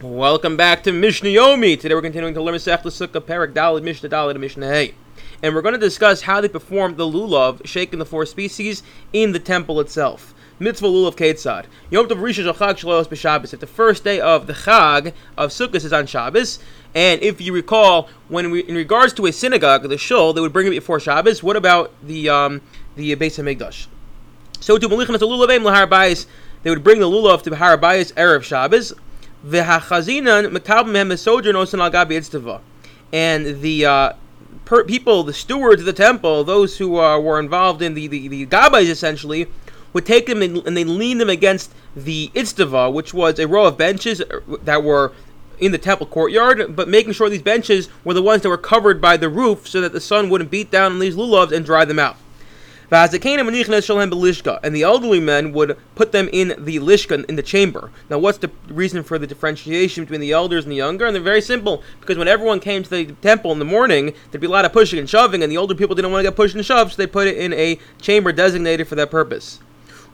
Welcome back to Mishnah Yomi. Today we're continuing to learn Masech Sukkah, Perek Dalid, Mishnah Dalid, and Mishnah Hay. And we're going to discuss how they performed the lulav, shaking the four species, in the temple itself. Mitzvah lulav Ketzad. Yom Tov Rishon Chag Shalos B'Shabbos. If the first day of the Chag of Sukkot is on Shabbos, and if you recall, when we, in regards to a synagogue, the shul, they would bring it before Shabbos. What about the um, the Beis Hamikdash? So to Malichan Lulav Lahar Bayis, they would bring the lulav to Har Bayis erev Shabbos. V'hachazinan mekabim hem sojourn osan al gabi And the uh, per- people, the stewards of the temple, those who uh, were involved in the, the, the gabais essentially, would take them and, and they lean them against the itztava, which was a row of benches uh, that were in the temple courtyard, but making sure these benches were the ones that were covered by the roof so that the sun wouldn't beat down on these lulavs and dry them out. And the elderly men would put them in the lishka, in the chamber. Now, what's the reason for the differentiation between the elders and the younger? And they're very simple, because when everyone came to the temple in the morning, there'd be a lot of pushing and shoving, and the older people didn't want to get pushed and shoved, so they put it in a chamber designated for that purpose.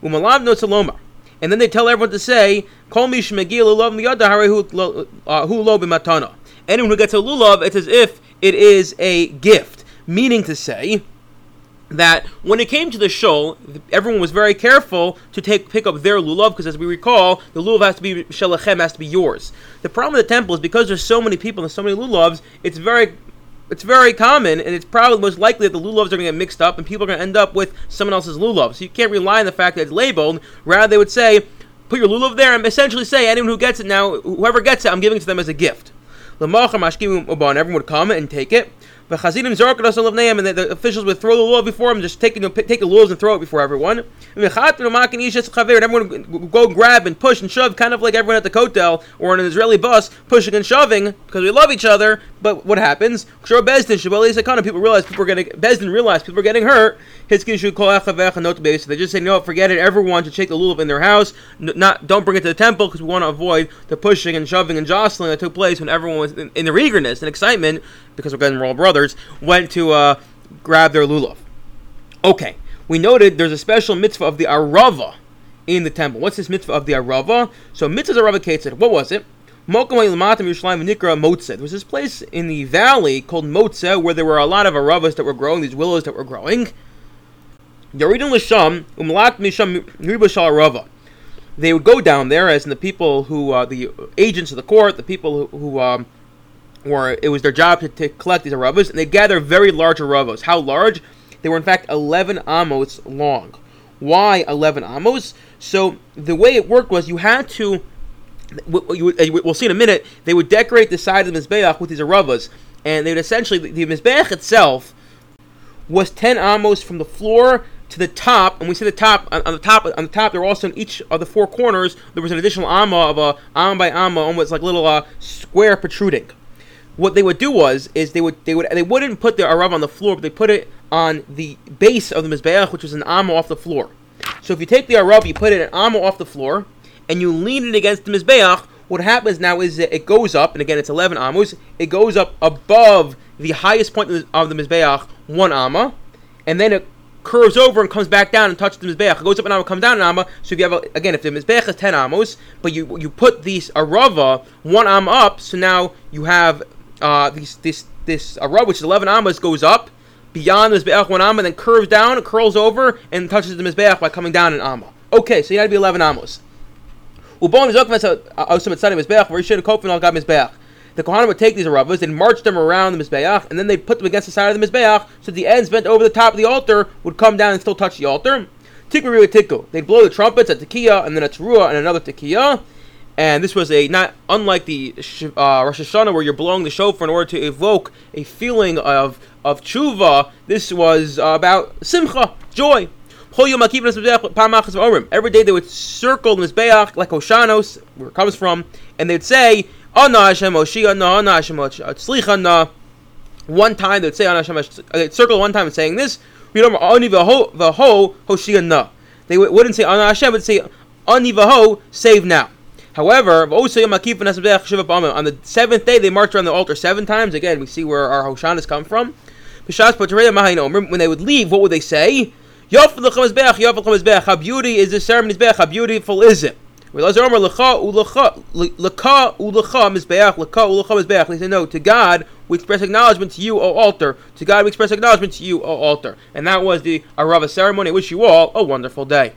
Umalav no saloma. And then they tell everyone to say, mish lulav uh. Anyone who gets a lulav, it's as if it is a gift. Meaning to say, that when it came to the shul, everyone was very careful to take pick up their lulav because, as we recall, the lulav has to be shalachem, has to be yours. The problem with the temple is because there's so many people and so many lulavs, it's very it's very common, and it's probably most likely that the lulavs are going to get mixed up, and people are going to end up with someone else's lulav. So you can't rely on the fact that it's labeled. Rather, they would say, put your lulav there, and essentially say, anyone who gets it now, whoever gets it, I'm giving it to them as a gift. Everyone would come and take it. The Chazidim Zorkadas Name, and the, the officials would throw the law before him, just know, take the laws and throw it before everyone. And everyone would go grab and push and shove, kind of like everyone at the kotel or on an Israeli bus, pushing and shoving because we love each other. But what happens? Bezdin people realize people are getting Bezdin realize people are getting hurt. So They just say no, forget it. Everyone should take the lulav in their house. Not don't bring it to the temple because we want to avoid the pushing and shoving and jostling that took place when everyone was in, in their eagerness and excitement because we're getting all brothers, went to uh, grab their lulav. Okay, we noted there's a special mitzvah of the arava in the temple. What's this mitzvah of the arava? So mitzvah arava ketzid. What was it? There was this place in the valley called Motze where there were a lot of aravas that were growing, these willows that were growing. They would go down there, as in the people who, uh, the agents of the court, the people who, who um, or it was their job to, to collect these aravos, and they gather very large aravos. How large? They were in fact 11 amos long. Why 11 amos? So the way it worked was you had to. We'll see in a minute. They would decorate the side of the mizbeach with these aravos, and they would essentially the, mizbeach itself was 10 amos from the floor to the top, and we see the top on, the top on the top. There were also in each of the four corners there was an additional amma of a amma by amma, almost like little uh, square protruding what they would do was is they would they would they wouldn't put the arav on the floor, but they put it on the base of the mizbeach, which was an amma off the floor. So if you take the arav, you put it an amma off the floor, and you lean it against the mizbeach. What happens now is it goes up, and again it's 11 amos. It goes up above the highest point of the mizbeach, one amma, and then it curves over and comes back down and touches the mizbeach. It goes up an amma, comes down an amma. So if you have a, again, if the mizbeach is 10 amos, but you you put these arava one amma up, so now you have uh, these, this this uh, rub, which is 11 amas, goes up beyond the Mizbeach one amma, then curves down, curls over, and touches the Mizbeach by coming down an amma. Okay, so you had to be 11 amos. The Kohanim would take these aravas and march them around the Mizbeach, and then they put them against the side of the Mizbeach, so the ends bent over the top of the altar would come down and still touch the altar. Tikku They'd blow the trumpets at Tekiah, and then a Teruah, and another Tekiah and this was a not unlike the uh, Rosh Hashanah where you're blowing the shofar in order to evoke a feeling of of tshuva. This was uh, about simcha, joy. Every day they would circle mizbeach like Oshanos, where it comes from, and they'd say, "Ana Hashem Oshia na, Ana Hashem Tzlicha na." One time they'd say, "Ana Hashem," they'd circle one time saying this. We don't Ani v'ho v'ho Hoshia na. They wouldn't say Ana Hashem, but say Ani v'ho, save now. However, on the seventh day they marched around the altar seven times. Again, we see where our Hoshanas come from. When they would leave, what would they say? How beauty is this ceremony? How beautiful is it? They say no to God. We express acknowledgement to you, O altar. To God we express acknowledgement to you, O altar. And that was the Arava ceremony. I wish you all a wonderful day.